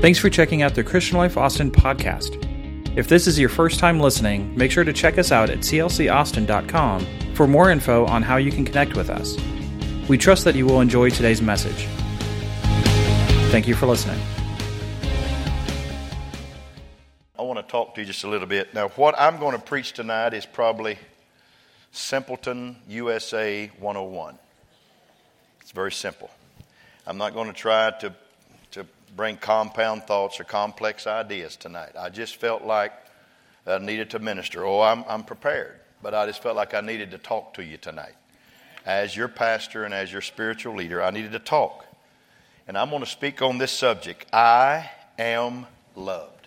Thanks for checking out the Christian Life Austin podcast. If this is your first time listening, make sure to check us out at clcaustin.com for more info on how you can connect with us. We trust that you will enjoy today's message. Thank you for listening. I want to talk to you just a little bit. Now, what I'm going to preach tonight is probably Simpleton USA 101. It's very simple. I'm not going to try to, bring compound thoughts or complex ideas tonight. I just felt like I needed to minister. Oh, I'm, I'm prepared, but I just felt like I needed to talk to you tonight. As your pastor and as your spiritual leader, I needed to talk. And I'm going to speak on this subject I am loved.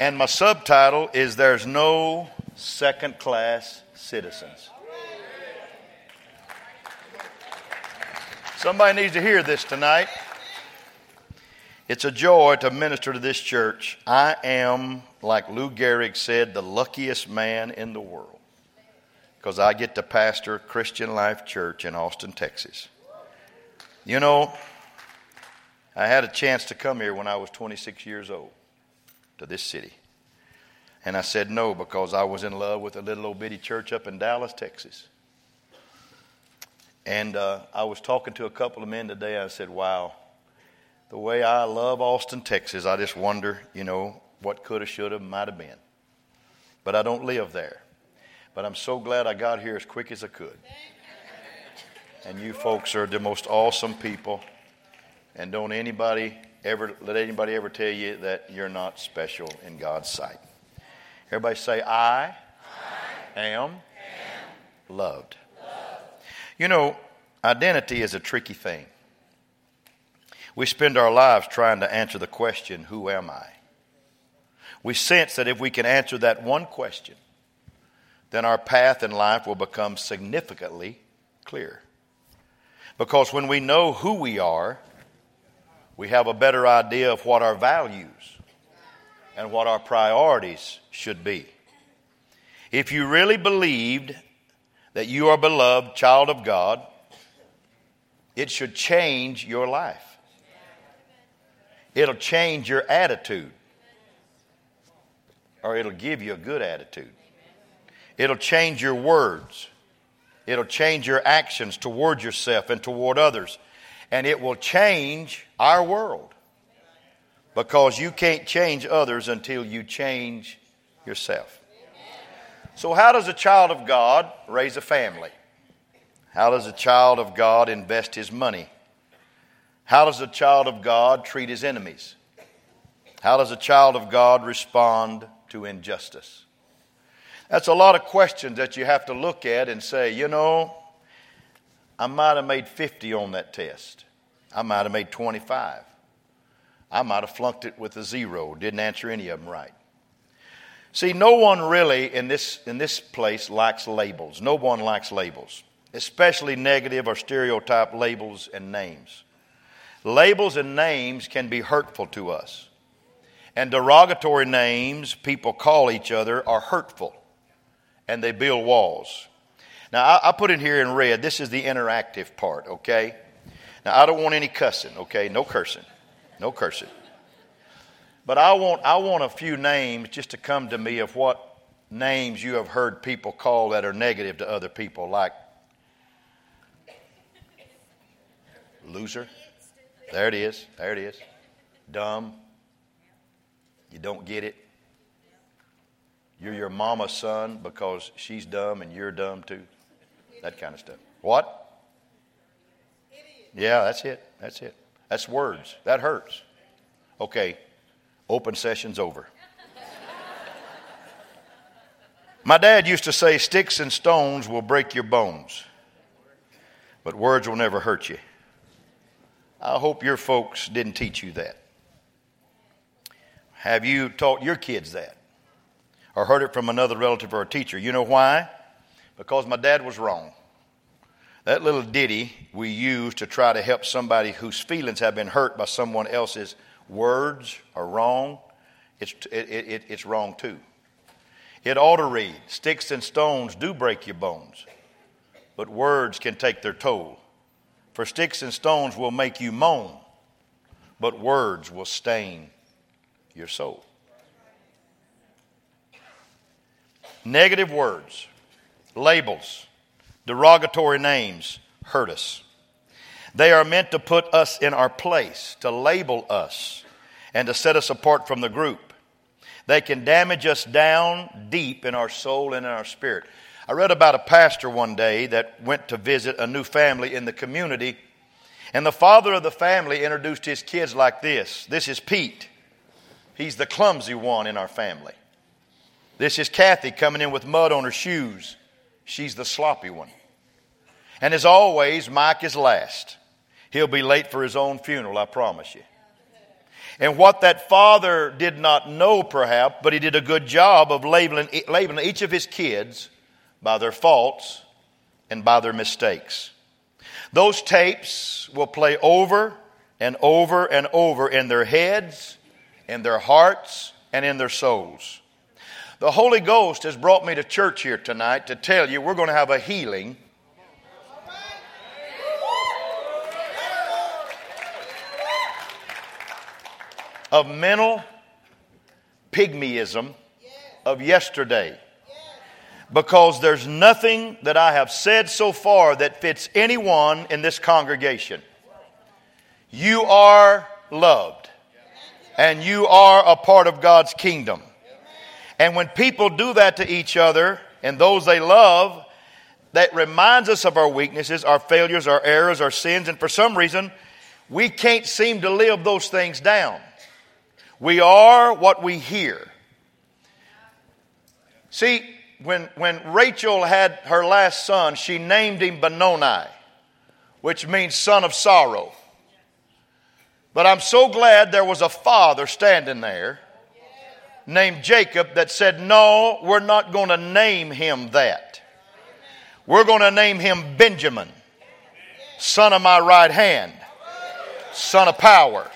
And my subtitle is There's No Second Class Citizens. Somebody needs to hear this tonight. It's a joy to minister to this church. I am, like Lou Gehrig said, the luckiest man in the world because I get to pastor Christian Life Church in Austin, Texas. You know, I had a chance to come here when I was 26 years old to this city. And I said no because I was in love with a little old bitty church up in Dallas, Texas. And uh, I was talking to a couple of men today. I said, wow, the way I love Austin, Texas, I just wonder, you know, what could have, should have, might have been. But I don't live there. But I'm so glad I got here as quick as I could. And you folks are the most awesome people. And don't anybody ever let anybody ever tell you that you're not special in God's sight. Everybody say, I, I am, am loved. loved. You know, identity is a tricky thing. We spend our lives trying to answer the question, Who am I? We sense that if we can answer that one question, then our path in life will become significantly clear. Because when we know who we are, we have a better idea of what our values and what our priorities should be. If you really believed that you are beloved child of God, it should change your life. It'll change your attitude, or it'll give you a good attitude. It'll change your words. It'll change your actions toward yourself and toward others and it will change our world. Because you can't change others until you change yourself. So, how does a child of God raise a family? How does a child of God invest his money? How does a child of God treat his enemies? How does a child of God respond to injustice? That's a lot of questions that you have to look at and say, you know, I might have made 50 on that test. I might have made 25. I might have flunked it with a zero, didn't answer any of them right. See, no one really in this, in this place likes labels. No one likes labels, especially negative or stereotype labels and names. Labels and names can be hurtful to us. And derogatory names people call each other are hurtful, and they build walls. Now, I, I put it here in red, this is the interactive part, okay? Now, I don't want any cussing, okay? No cursing. No cursing. But I want, I want a few names just to come to me of what names you have heard people call that are negative to other people, like loser. There it is. There it is. Dumb. You don't get it. You're your mama's son because she's dumb and you're dumb too. That kind of stuff. What? Yeah, that's it. That's it. That's words. That hurts. Okay, open session's over. My dad used to say, Sticks and stones will break your bones, but words will never hurt you. I hope your folks didn't teach you that. Have you taught your kids that? Or heard it from another relative or a teacher? You know why? because my dad was wrong. That little ditty we use to try to help somebody whose feelings have been hurt by someone else's words are wrong, it's, it, it, it's wrong too. It ought to read Sticks and stones do break your bones, but words can take their toll. For sticks and stones will make you moan, but words will stain your soul. Negative words, labels, derogatory names hurt us. They are meant to put us in our place, to label us, and to set us apart from the group. They can damage us down deep in our soul and in our spirit. I read about a pastor one day that went to visit a new family in the community, and the father of the family introduced his kids like this This is Pete. He's the clumsy one in our family. This is Kathy coming in with mud on her shoes. She's the sloppy one. And as always, Mike is last. He'll be late for his own funeral, I promise you. And what that father did not know, perhaps, but he did a good job of labeling, labeling each of his kids by their faults and by their mistakes. Those tapes will play over and over and over in their heads, in their hearts, and in their souls. The Holy Ghost has brought me to church here tonight to tell you we're going to have a healing. Of mental pygmyism of yesterday. Because there's nothing that I have said so far that fits anyone in this congregation. You are loved, and you are a part of God's kingdom. And when people do that to each other and those they love, that reminds us of our weaknesses, our failures, our errors, our sins, and for some reason, we can't seem to live those things down. We are what we hear. See, when, when Rachel had her last son, she named him Benoni, which means son of sorrow. But I'm so glad there was a father standing there named Jacob that said, No, we're not going to name him that. We're going to name him Benjamin, son of my right hand, son of power.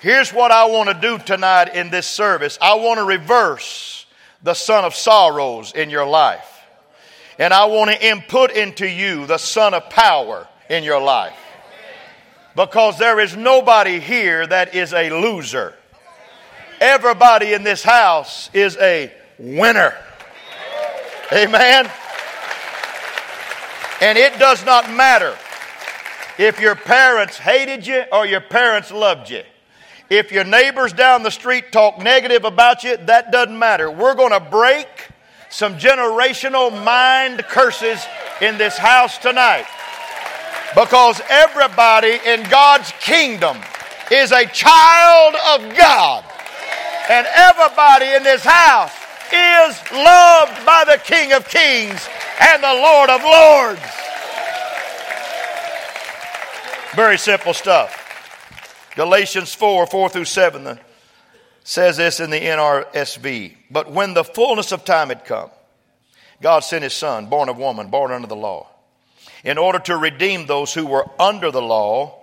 Here's what I want to do tonight in this service I want to reverse the son of sorrows in your life. And I want to input into you the son of power in your life. Because there is nobody here that is a loser. Everybody in this house is a winner. Amen. And it does not matter if your parents hated you or your parents loved you. If your neighbors down the street talk negative about you, that doesn't matter. We're going to break some generational mind curses in this house tonight. Because everybody in God's kingdom is a child of God. And everybody in this house is loved by the King of Kings and the Lord of Lords. Very simple stuff. Galatians 4 4 through 7 uh, says this in the NRSV. But when the fullness of time had come, God sent his son, born of woman, born under the law, in order to redeem those who were under the law,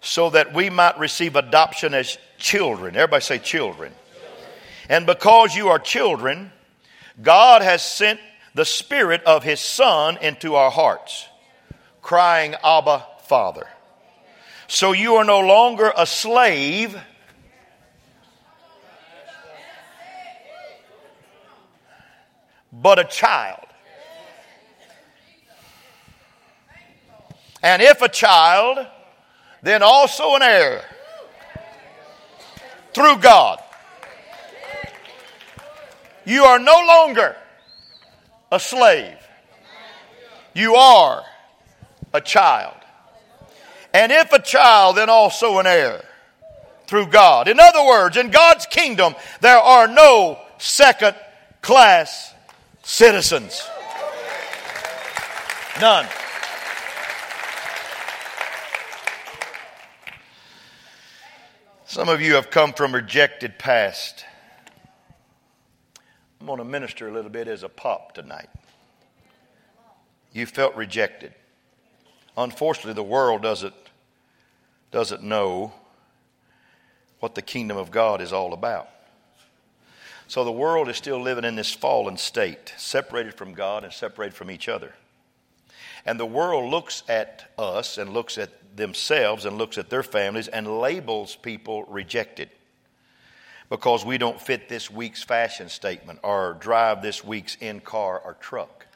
so that we might receive adoption as children. Everybody say children. And because you are children, God has sent the Spirit of His Son into our hearts, crying, Abba, Father. So you are no longer a slave. But a child. And if a child, then also an heir through God. You are no longer a slave. You are a child. And if a child, then also an heir through God. In other words, in God's kingdom, there are no second class citizens. None. Some of you have come from rejected past. I'm going to minister a little bit as a pop tonight. You felt rejected. Unfortunately, the world doesn't, doesn't know what the kingdom of God is all about. So the world is still living in this fallen state, separated from God and separated from each other. And the world looks at us and looks at themselves and looks at their families and labels people rejected because we don't fit this week's fashion statement or drive this week's in car or truck.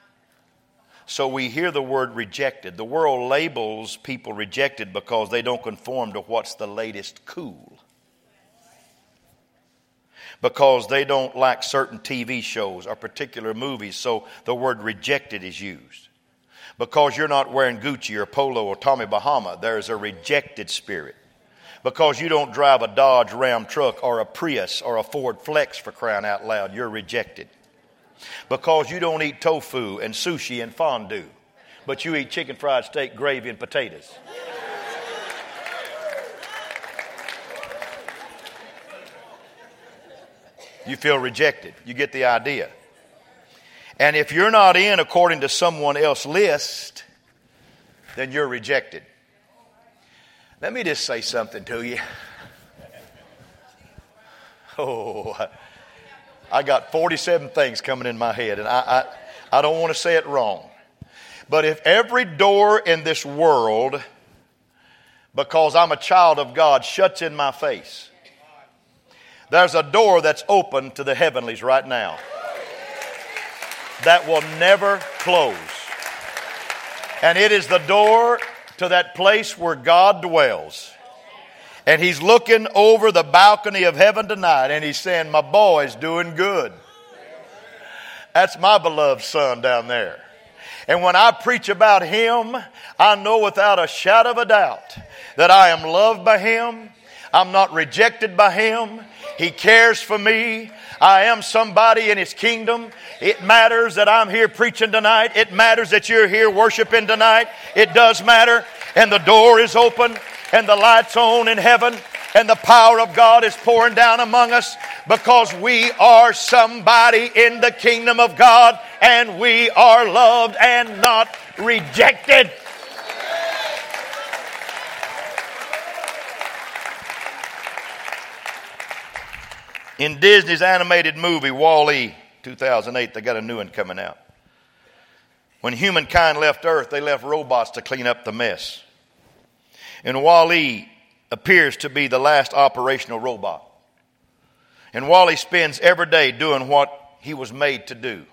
So we hear the word rejected. The world labels people rejected because they don't conform to what's the latest cool. Because they don't like certain TV shows or particular movies, so the word rejected is used. Because you're not wearing Gucci or Polo or Tommy Bahama, there's a rejected spirit because you don't drive a Dodge Ram truck or a Prius or a Ford Flex for crying out loud, you're rejected. Because you don't eat tofu and sushi and fondue, but you eat chicken fried steak, gravy, and potatoes. You feel rejected. You get the idea. And if you're not in according to someone else's list, then you're rejected. Let me just say something to you. Oh, I got 47 things coming in my head, and I, I, I don't want to say it wrong. But if every door in this world, because I'm a child of God, shuts in my face, there's a door that's open to the heavenlies right now that will never close. And it is the door to that place where God dwells. And he's looking over the balcony of heaven tonight and he's saying, My boy's doing good. That's my beloved son down there. And when I preach about him, I know without a shadow of a doubt that I am loved by him. I'm not rejected by him. He cares for me. I am somebody in His kingdom. It matters that I'm here preaching tonight. It matters that you're here worshiping tonight. It does matter. And the door is open and the light's on in heaven and the power of God is pouring down among us because we are somebody in the kingdom of God and we are loved and not rejected. In Disney's animated movie, Wall-E, 2008, they got a new one coming out. When humankind left Earth, they left robots to clean up the mess. And Wall-E appears to be the last operational robot. And Wall-E spends every day doing what he was made to do.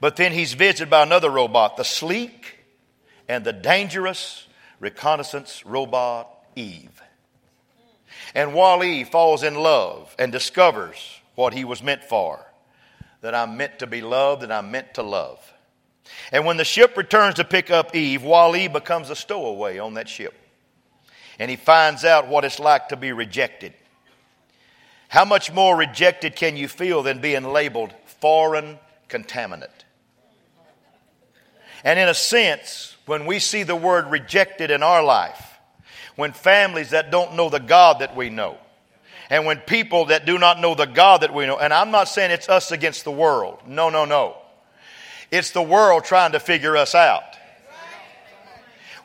But then he's visited by another robot, the sleek and the dangerous reconnaissance robot Eve. And Wall-E falls in love and discovers what he was meant for that I'm meant to be loved and I'm meant to love. And when the ship returns to pick up Eve, Wall-E becomes a stowaway on that ship. And he finds out what it's like to be rejected. How much more rejected can you feel than being labeled foreign contaminant? And in a sense, when we see the word rejected in our life, when families that don't know the God that we know, and when people that do not know the God that we know, and I'm not saying it's us against the world. No, no, no. It's the world trying to figure us out.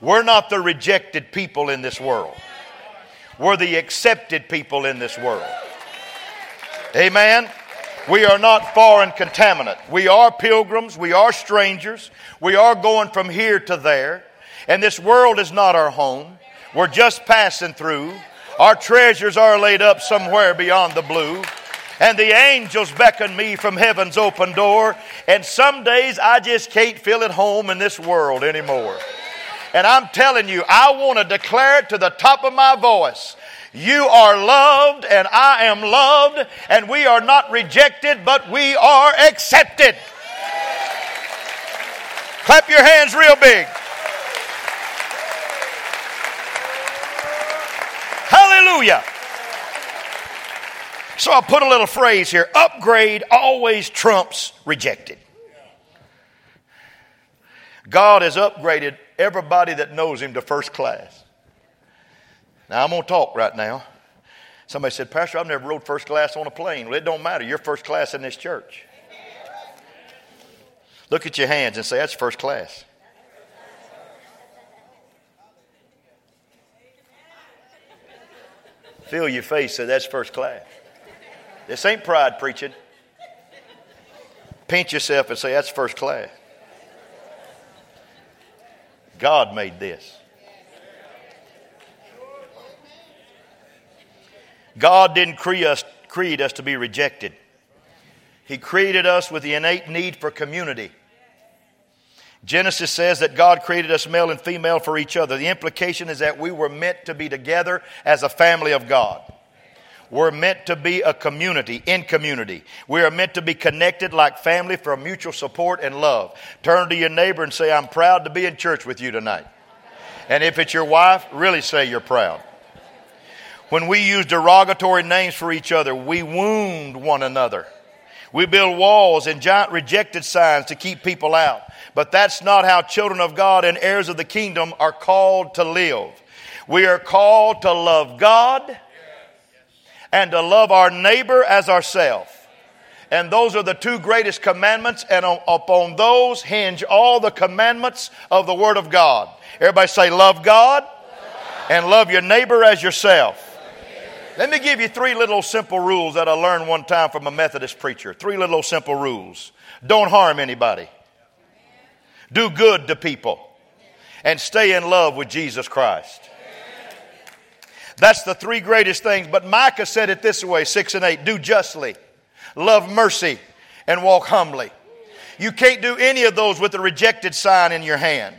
We're not the rejected people in this world. We're the accepted people in this world. Amen. We are not foreign contaminant. We are pilgrims. We are strangers. We are going from here to there. And this world is not our home. We're just passing through. Our treasures are laid up somewhere beyond the blue. And the angels beckon me from heaven's open door. And some days I just can't feel at home in this world anymore. And I'm telling you, I want to declare it to the top of my voice. You are loved and I am loved and we are not rejected, but we are accepted. Clap your hands real big. Hallelujah. So I'll put a little phrase here upgrade always trumps rejected. God has upgraded everybody that knows Him to first class. Now I'm going to talk right now. Somebody said, Pastor, I've never rode first class on a plane. Well, it don't matter. You're first class in this church. Look at your hands and say, That's first class. Feel your face, say, That's first class. This ain't pride preaching. Pinch yourself and say, That's first class. God made this. God didn't create us, create us to be rejected. He created us with the innate need for community. Genesis says that God created us male and female for each other. The implication is that we were meant to be together as a family of God. We're meant to be a community, in community. We are meant to be connected like family for mutual support and love. Turn to your neighbor and say, I'm proud to be in church with you tonight. And if it's your wife, really say you're proud. When we use derogatory names for each other, we wound one another. We build walls and giant rejected signs to keep people out. But that's not how children of God and heirs of the kingdom are called to live. We are called to love God and to love our neighbor as ourselves. And those are the two greatest commandments, and upon those hinge all the commandments of the Word of God. Everybody say, Love God and love your neighbor as yourself. Let me give you three little simple rules that I learned one time from a Methodist preacher. Three little simple rules. Don't harm anybody. Do good to people. And stay in love with Jesus Christ. That's the three greatest things. But Micah said it this way 6 and 8 do justly, love mercy, and walk humbly. You can't do any of those with a rejected sign in your hand.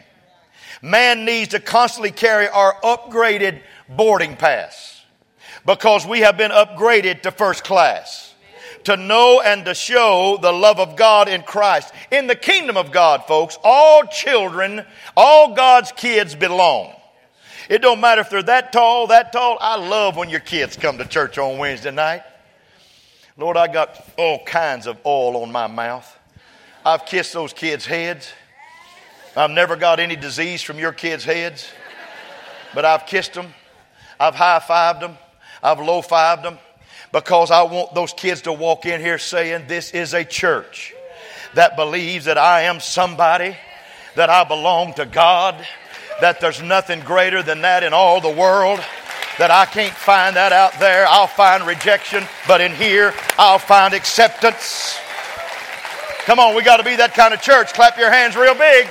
Man needs to constantly carry our upgraded boarding pass because we have been upgraded to first class. To know and to show the love of God in Christ. In the kingdom of God, folks, all children, all God's kids belong. It don't matter if they're that tall, that tall. I love when your kids come to church on Wednesday night. Lord, I got all kinds of oil on my mouth. I've kissed those kids' heads. I've never got any disease from your kids' heads, but I've kissed them. I've high fived them. I've low fived them because I want those kids to walk in here saying, This is a church that believes that I am somebody, that I belong to God, that there's nothing greater than that in all the world. That I can't find that out there. I'll find rejection, but in here, I'll find acceptance. Come on, we got to be that kind of church. Clap your hands real big.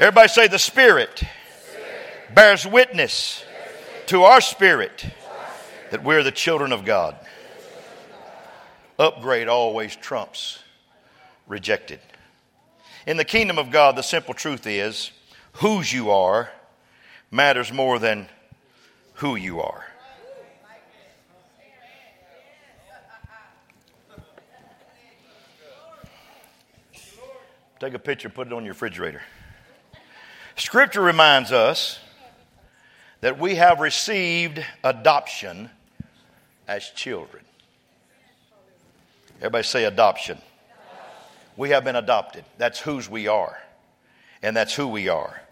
Everybody say, the Spirit, bears witness to our spirit that we're the children of God. Upgrade always trumps rejected. In the kingdom of God, the simple truth is whose you are matters more than who you are. Take a picture, put it on your refrigerator. Scripture reminds us that we have received adoption as children. Everybody say adoption. We have been adopted. That's whose we are. And that's who we are.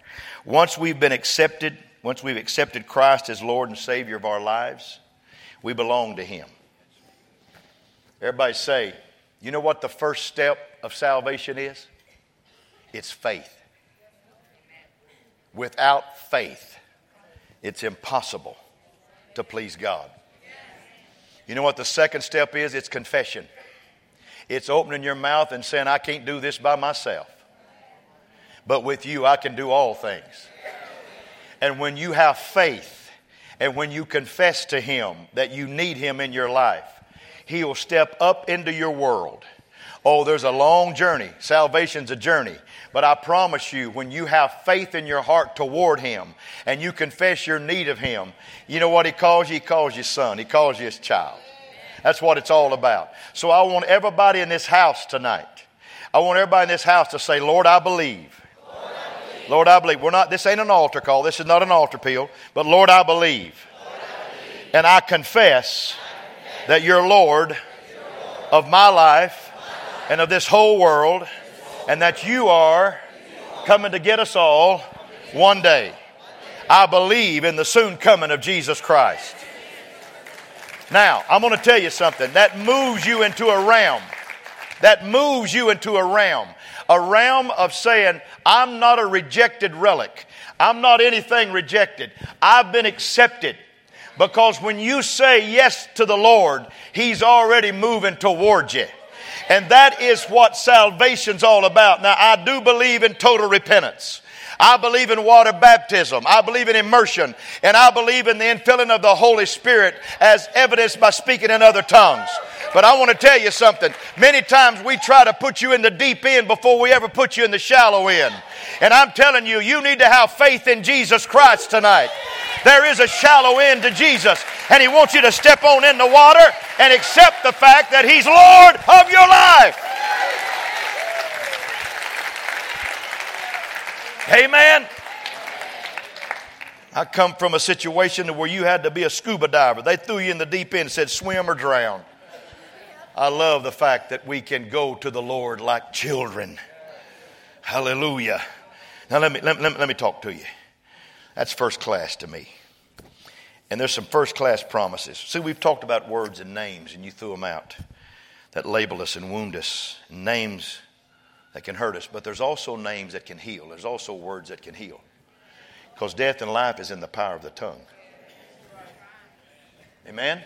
Once we've been accepted, once we've accepted Christ as Lord and Savior of our lives, we belong to Him. Everybody say, you know what the first step of salvation is? It's faith. Without faith, it's impossible to please God. You know what the second step is? It's confession. It's opening your mouth and saying, I can't do this by myself. But with you, I can do all things. And when you have faith and when you confess to Him that you need Him in your life, He will step up into your world. Oh, there's a long journey. Salvation's a journey. But I promise you, when you have faith in your heart toward Him and you confess your need of Him, you know what He calls you? He calls you son. He calls you His child. That's what it's all about. So I want everybody in this house tonight, I want everybody in this house to say, Lord, I believe. Lord, I believe. Lord, I believe. We're not, this ain't an altar call. This is not an altar appeal. But Lord, I believe. And I confess, that you're Lord, Lord of my life and of this whole world and that you are coming to get us all one day. I believe in the soon coming of Jesus Christ. Now, I'm going to tell you something that moves you into a realm. That moves you into a realm. A realm of saying, I'm not a rejected relic. I'm not anything rejected. I've been accepted Because when you say yes to the Lord, He's already moving toward you. And that is what salvation's all about. Now, I do believe in total repentance. I believe in water baptism. I believe in immersion. And I believe in the infilling of the Holy Spirit as evidenced by speaking in other tongues. But I want to tell you something. Many times we try to put you in the deep end before we ever put you in the shallow end. And I'm telling you, you need to have faith in Jesus Christ tonight. There is a shallow end to Jesus, and He wants you to step on in the water and accept the fact that He's Lord of your life. Amen. I come from a situation where you had to be a scuba diver. They threw you in the deep end and said, swim or drown. I love the fact that we can go to the Lord like children. Hallelujah. Now, let me, let, let, let me talk to you. That's first class to me. And there's some first class promises. See, we've talked about words and names, and you threw them out that label us and wound us, names that can hurt us. But there's also names that can heal, there's also words that can heal. Because death and life is in the power of the tongue. Amen?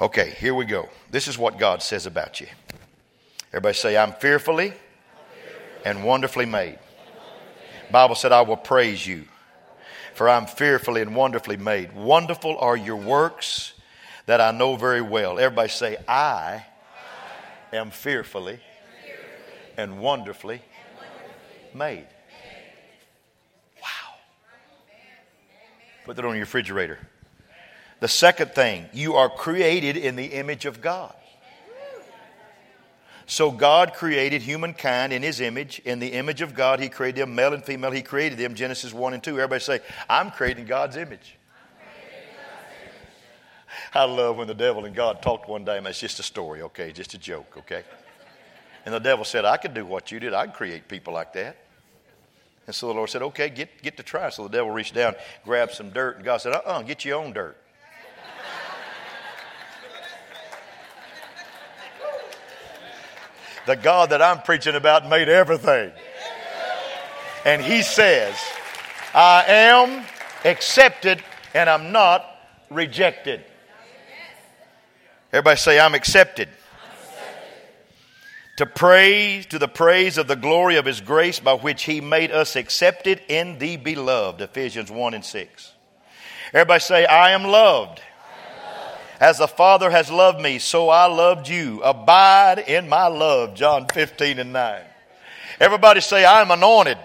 Okay, here we go. This is what God says about you. Everybody say, I'm fearfully and wonderfully made. Bible said, I will praise you, for I'm fearfully and wonderfully made. Wonderful are your works that I know very well. Everybody say, I am fearfully and wonderfully made. Wow. Put that on your refrigerator. The second thing, you are created in the image of God. So God created humankind in his image. In the image of God, he created them, male and female. He created them, Genesis 1 and 2. Everybody say, I'm creating God's image. I love when the devil and God talked one day, and it's just a story, okay? Just a joke, okay? And the devil said, I could do what you did. I could create people like that. And so the Lord said, okay, get, get to try. So the devil reached down, grabbed some dirt, and God said, uh uh get your own dirt. The God that I'm preaching about made everything. And He says, I am accepted and I'm not rejected. Everybody say, I'm accepted. To praise, to the praise of the glory of His grace by which He made us accepted in the beloved. Ephesians 1 and 6. Everybody say, I am loved. As the Father has loved me, so I loved you. Abide in my love. John 15 and 9. Everybody say, I'm anointed.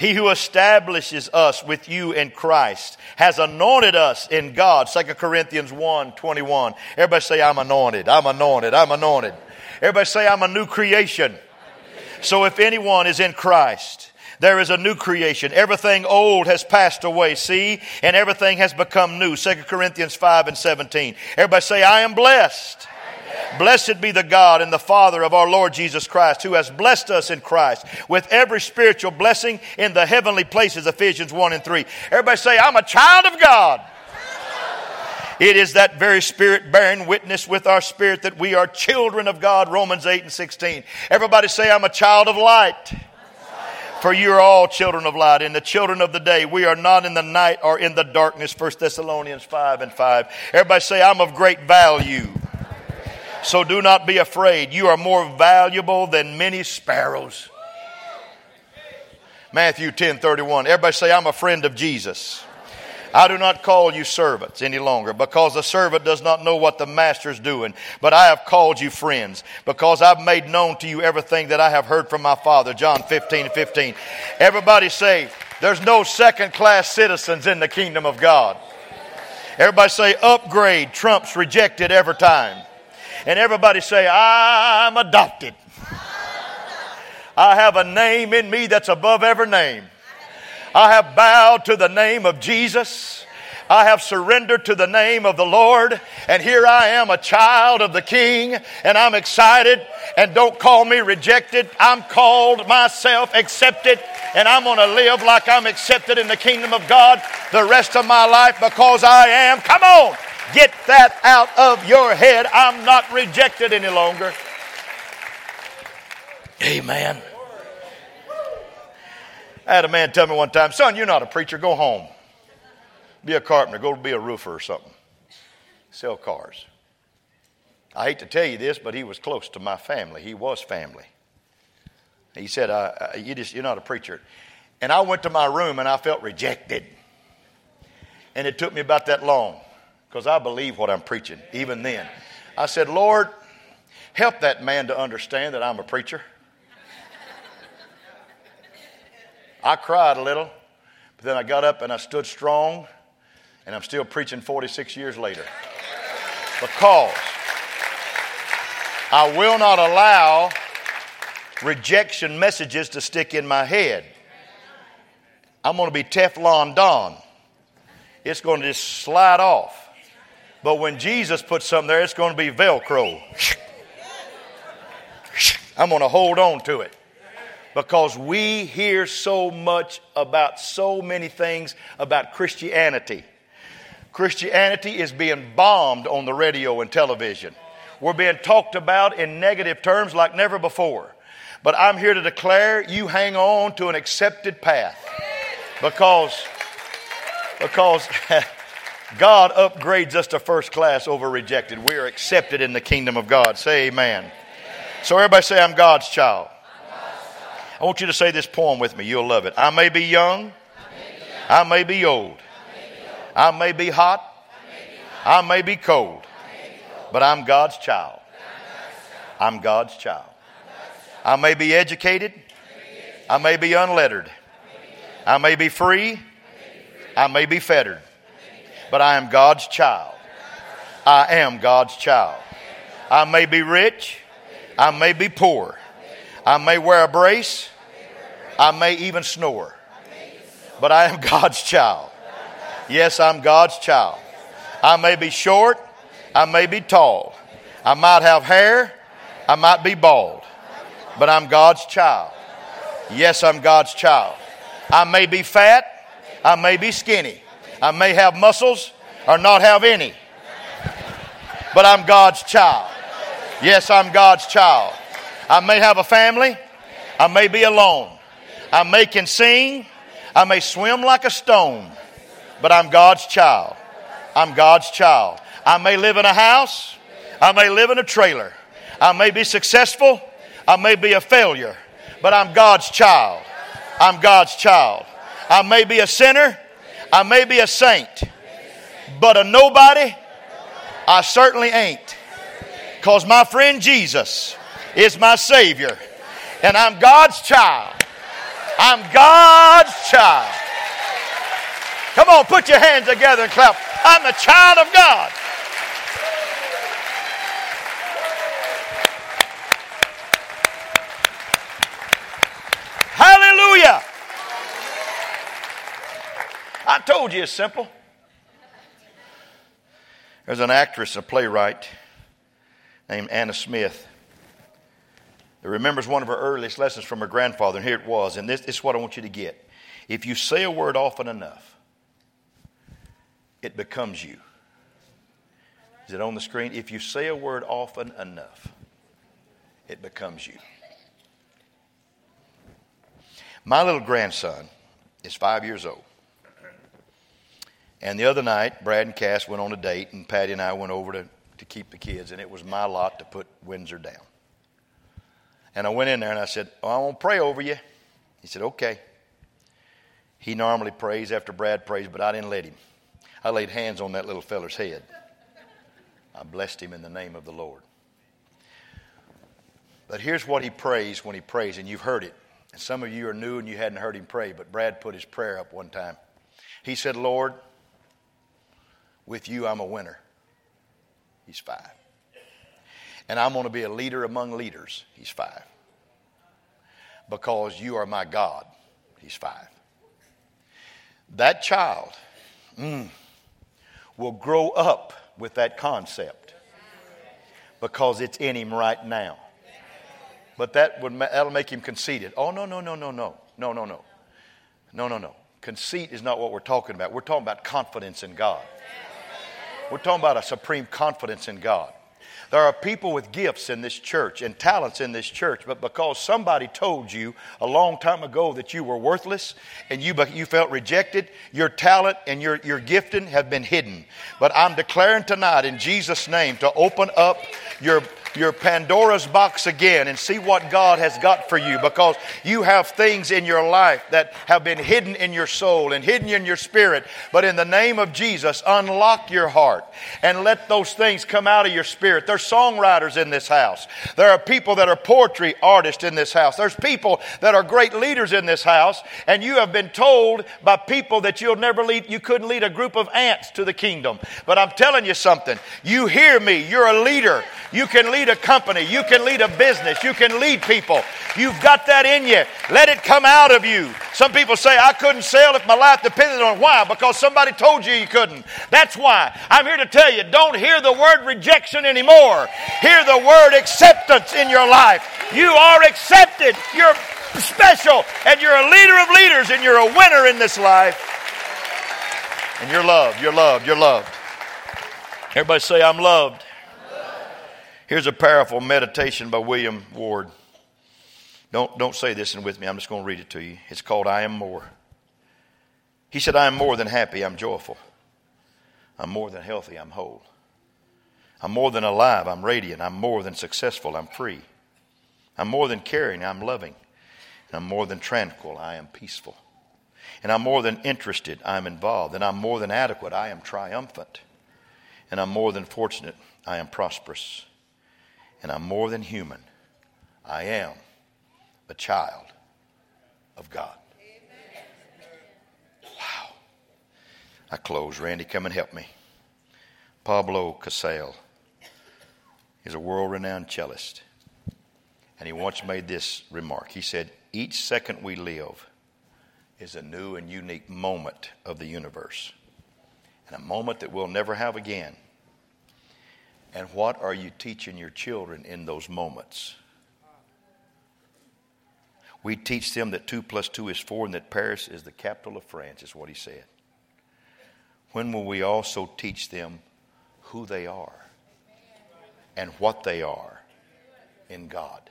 He who establishes us with you in Christ has anointed us in God. 2 Corinthians 1 21. Everybody say, I'm anointed. I'm anointed. I'm anointed. Everybody say, I'm a new creation. So if anyone is in Christ, there is a new creation. Everything old has passed away, see, and everything has become new. 2 Corinthians 5 and 17. Everybody say, I am blessed. Blessed be the God and the Father of our Lord Jesus Christ, who has blessed us in Christ with every spiritual blessing in the heavenly places, Ephesians 1 and 3. Everybody say, I'm a child of God. It is that very spirit bearing witness with our spirit that we are children of God, Romans 8 and 16. Everybody say, I'm a child of light. For you are all children of light and the children of the day. We are not in the night or in the darkness. 1 Thessalonians 5 and 5. Everybody say, I'm of great value. So do not be afraid. You are more valuable than many sparrows. Matthew 10 31. Everybody say, I'm a friend of Jesus. I do not call you servants any longer because the servant does not know what the master is doing, but I have called you friends because I've made known to you everything that I have heard from my Father. John 15 15. Everybody say, there's no second class citizens in the kingdom of God. Everybody say, upgrade trumps rejected every time. And everybody say, I'm adopted. I have a name in me that's above every name. I have bowed to the name of Jesus. I have surrendered to the name of the Lord, and here I am, a child of the King, and I'm excited. And don't call me rejected. I'm called myself accepted, and I'm going to live like I'm accepted in the kingdom of God the rest of my life because I am. Come on, get that out of your head. I'm not rejected any longer. Amen. I had a man tell me one time, son, you're not a preacher, go home. Be a carpenter. Go be a roofer or something. Sell cars. I hate to tell you this, but he was close to my family. He was family. He said, you just, You're not a preacher. And I went to my room and I felt rejected. And it took me about that long because I believe what I'm preaching, even then. I said, Lord, help that man to understand that I'm a preacher. I cried a little, but then I got up and I stood strong, and I'm still preaching 46 years later. Because I will not allow rejection messages to stick in my head. I'm going to be Teflon Don. It's going to just slide off. But when Jesus puts something there, it's going to be Velcro. I'm going to hold on to it because we hear so much about so many things about Christianity. Christianity is being bombed on the radio and television. We're being talked about in negative terms like never before. But I'm here to declare you hang on to an accepted path because, because God upgrades us to first class over rejected. We are accepted in the kingdom of God. Say amen. So everybody say, I'm God's child. I want you to say this poem with me. You'll love it. I may be young. I may be old. I may be hot. I may be cold. But I'm God's child. I'm God's child. I may be educated. I may be unlettered. I may be free. I may be fettered. But I am God's child. I am God's child. I may be rich. I may be poor. I may wear a brace. I may even snore. But I am God's child. Yes, I'm God's child. I may be short. I may be tall. I might have hair. I might be bald. But I'm God's child. Yes, I'm God's child. I may be fat. I may be skinny. I may have muscles or not have any. But I'm God's child. Yes, I'm God's child. I may have a family. I may be alone. I may can sing. I may swim like a stone. But I'm God's child. I'm God's child. I may live in a house. I may live in a trailer. I may be successful. I may be a failure. But I'm God's child. I'm God's child. I may be a sinner. I may be a saint. But a nobody, I certainly ain't. Because my friend Jesus is my Savior. And I'm God's child. I'm God's child. Come on, put your hands together and clap. I'm a child of God. Hallelujah. I told you it's simple. There's an actress, a playwright named Anna Smith that remembers one of her earliest lessons from her grandfather, and here it was. And this, this is what I want you to get. If you say a word often enough, it becomes you. Is it on the screen? If you say a word often enough, it becomes you. My little grandson is five years old. And the other night, Brad and Cass went on a date, and Patty and I went over to, to keep the kids, and it was my lot to put Windsor down. And I went in there and I said, oh, I want to pray over you. He said, Okay. He normally prays after Brad prays, but I didn't let him. I laid hands on that little feller's head. I blessed him in the name of the Lord. But here's what he prays when he prays, and you've heard it. And some of you are new and you hadn't heard him pray, but Brad put his prayer up one time. He said, Lord, with you I'm a winner. He's five. And I'm going to be a leader among leaders. He's five. Because you are my God. He's five. That child mm, will grow up with that concept because it's in him right now. But that would that'll make him conceited. Oh no no no no no no no no no no no. Conceit is not what we're talking about. We're talking about confidence in God. We're talking about a supreme confidence in God. There are people with gifts in this church and talents in this church, but because somebody told you a long time ago that you were worthless and you, you felt rejected, your talent and your, your gifting have been hidden. But I'm declaring tonight in Jesus' name to open up your your Pandora's box again and see what God has got for you because you have things in your life that have been hidden in your soul and hidden in your spirit. But in the name of Jesus, unlock your heart and let those things come out of your spirit. There's songwriters in this house. There are people that are poetry artists in this house. There's people that are great leaders in this house. And you have been told by people that you'll never lead, you couldn't lead a group of ants to the kingdom. But I'm telling you something. You hear me. You're a leader. You can lead lead a company. You can lead a business. You can lead people. You've got that in you. Let it come out of you. Some people say, I couldn't sell if my life depended on. Why? Because somebody told you you couldn't. That's why. I'm here to tell you, don't hear the word rejection anymore. Hear the word acceptance in your life. You are accepted. You're special. And you're a leader of leaders and you're a winner in this life. And you're loved. You're loved. You're loved. Everybody say, I'm loved. Here's a powerful meditation by William Ward. Don't, don't say this in with me. I'm just going to read it to you. It's called I Am More. He said, I am more than happy. I'm joyful. I'm more than healthy. I'm whole. I'm more than alive. I'm radiant. I'm more than successful. I'm free. I'm more than caring. I'm loving. And I'm more than tranquil. I am peaceful. And I'm more than interested. I'm involved. And I'm more than adequate. I am triumphant. And I'm more than fortunate. I am prosperous and I'm more than human. I am a child of God. Wow. I close. Randy, come and help me. Pablo Casals is a world renowned cellist. And he once made this remark. He said, Each second we live is a new and unique moment of the universe, and a moment that we'll never have again. And what are you teaching your children in those moments? We teach them that 2 plus 2 is 4 and that Paris is the capital of France, is what he said. When will we also teach them who they are and what they are in God?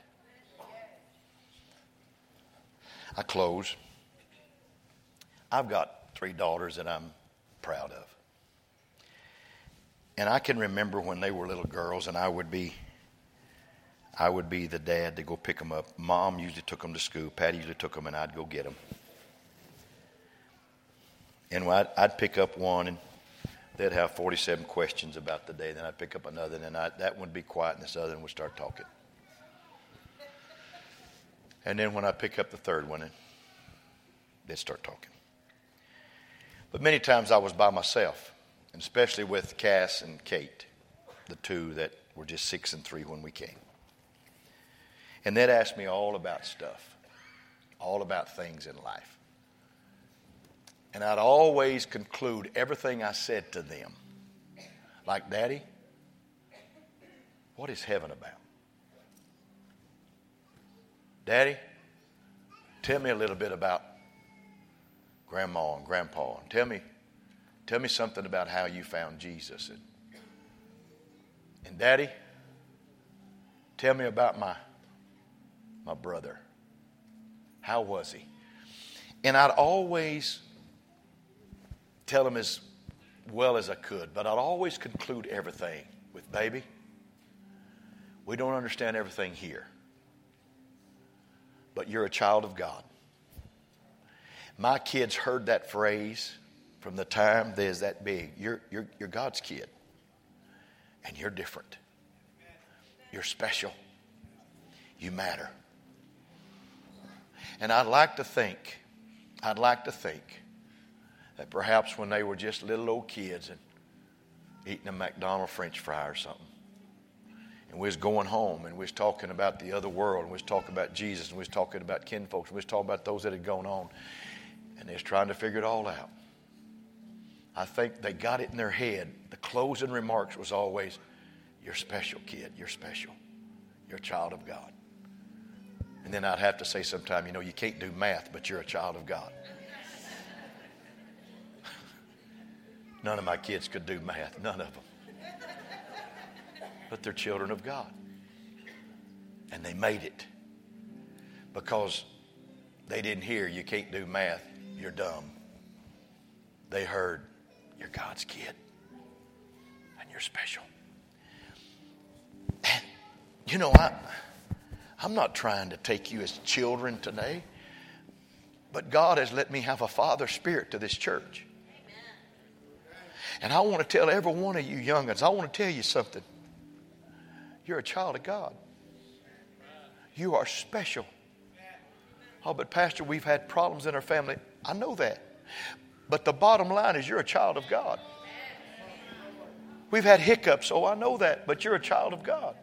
I close. I've got three daughters that I'm proud of. And I can remember when they were little girls, and I would be, I would be the dad to go pick them up. Mom usually took them to school. Patty usually took them, and I'd go get them. And I'd, I'd pick up one, and they'd have 47 questions about the day. Then I'd pick up another, and I, that one would be quiet, and this other one would start talking. And then when I pick up the third one, they'd start talking. But many times I was by myself and especially with Cass and Kate, the two that were just six and three when we came. And they'd ask me all about stuff, all about things in life. And I'd always conclude everything I said to them like, Daddy, what is heaven about? Daddy, tell me a little bit about grandma and grandpa. And tell me Tell me something about how you found Jesus. And, and Daddy, tell me about my, my brother. How was he? And I'd always tell him as well as I could, but I'd always conclude everything with, baby, we don't understand everything here, but you're a child of God. My kids heard that phrase from the time there's that big. You're, you're, you're God's kid, and you're different. You're special. You matter. And I'd like to think, I'd like to think that perhaps when they were just little old kids and eating a McDonald's French fry or something, and we was going home and we was talking about the other world and we was talking about Jesus and we was talking about kinfolks and we was talking about those that had gone on and they was trying to figure it all out. I think they got it in their head. The closing remarks was always, You're special, kid. You're special. You're a child of God. And then I'd have to say sometime, you know, you can't do math, but you're a child of God. None of my kids could do math. None of them. but they're children of God. And they made it because they didn't hear you can't do math, you're dumb. They heard you're God's kid and you're special. And you know, I, I'm not trying to take you as children today, but God has let me have a father spirit to this church. And I want to tell every one of you youngins, I want to tell you something. You're a child of God. You are special. Oh, but Pastor, we've had problems in our family. I know that. But the bottom line is you're a child of God. We've had hiccups. Oh, I know that. But you're a child of God.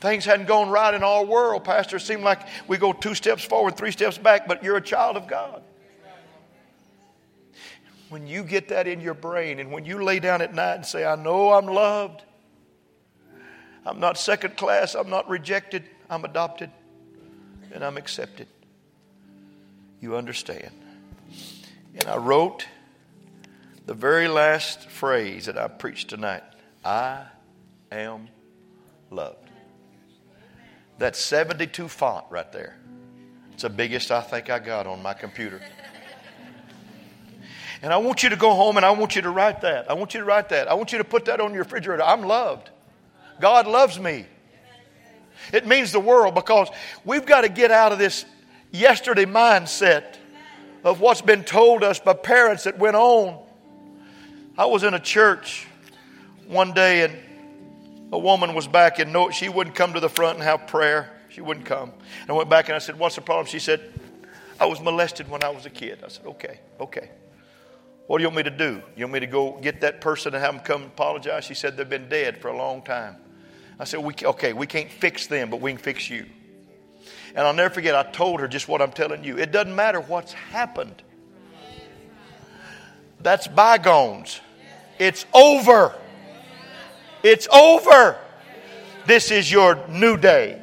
Things hadn't gone right in our world, Pastor. It seemed like we go two steps forward, three steps back, but you're a child of God. When you get that in your brain and when you lay down at night and say, I know I'm loved, I'm not second class, I'm not rejected, I'm adopted, and I'm accepted, you understand. And I wrote the very last phrase that I preached tonight I am loved. That's 72 font right there. It's the biggest I think I got on my computer. And I want you to go home and I want you to write that. I want you to write that. I want you to put that on your refrigerator. I'm loved. God loves me. It means the world because we've got to get out of this yesterday mindset of what's been told us by parents that went on. I was in a church one day and a woman was back and no, she wouldn't come to the front and have prayer. She wouldn't come. And I went back and I said, What's the problem? She said, I was molested when I was a kid. I said, Okay, okay. What do you want me to do? You want me to go get that person and have them come apologize? She said, They've been dead for a long time. I said, we, Okay, we can't fix them, but we can fix you. And I'll never forget, I told her just what I'm telling you. It doesn't matter what's happened, that's bygones. It's over. It's over. This is your new day.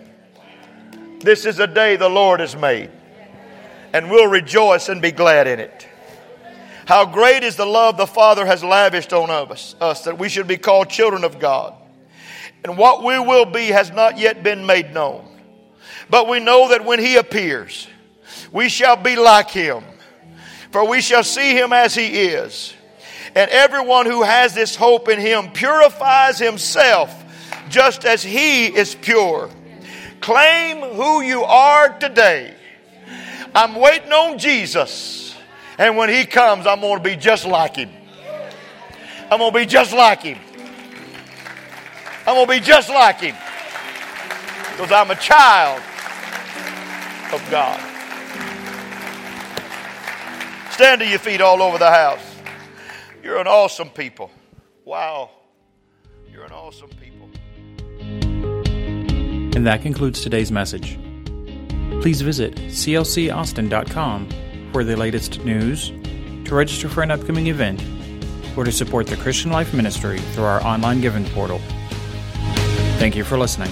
This is a day the Lord has made. And we'll rejoice and be glad in it. How great is the love the Father has lavished on us, us that we should be called children of God. And what we will be has not yet been made known. But we know that when He appears, we shall be like Him, for we shall see Him as He is. And everyone who has this hope in him purifies himself just as he is pure. Claim who you are today. I'm waiting on Jesus. And when he comes, I'm going to be just like him. I'm going to be just like him. I'm going to be just like him. Because I'm a child of God. Stand to your feet all over the house. You're an awesome people. Wow. You're an awesome people. And that concludes today's message. Please visit clcaustin.com for the latest news, to register for an upcoming event, or to support the Christian Life Ministry through our online giving portal. Thank you for listening.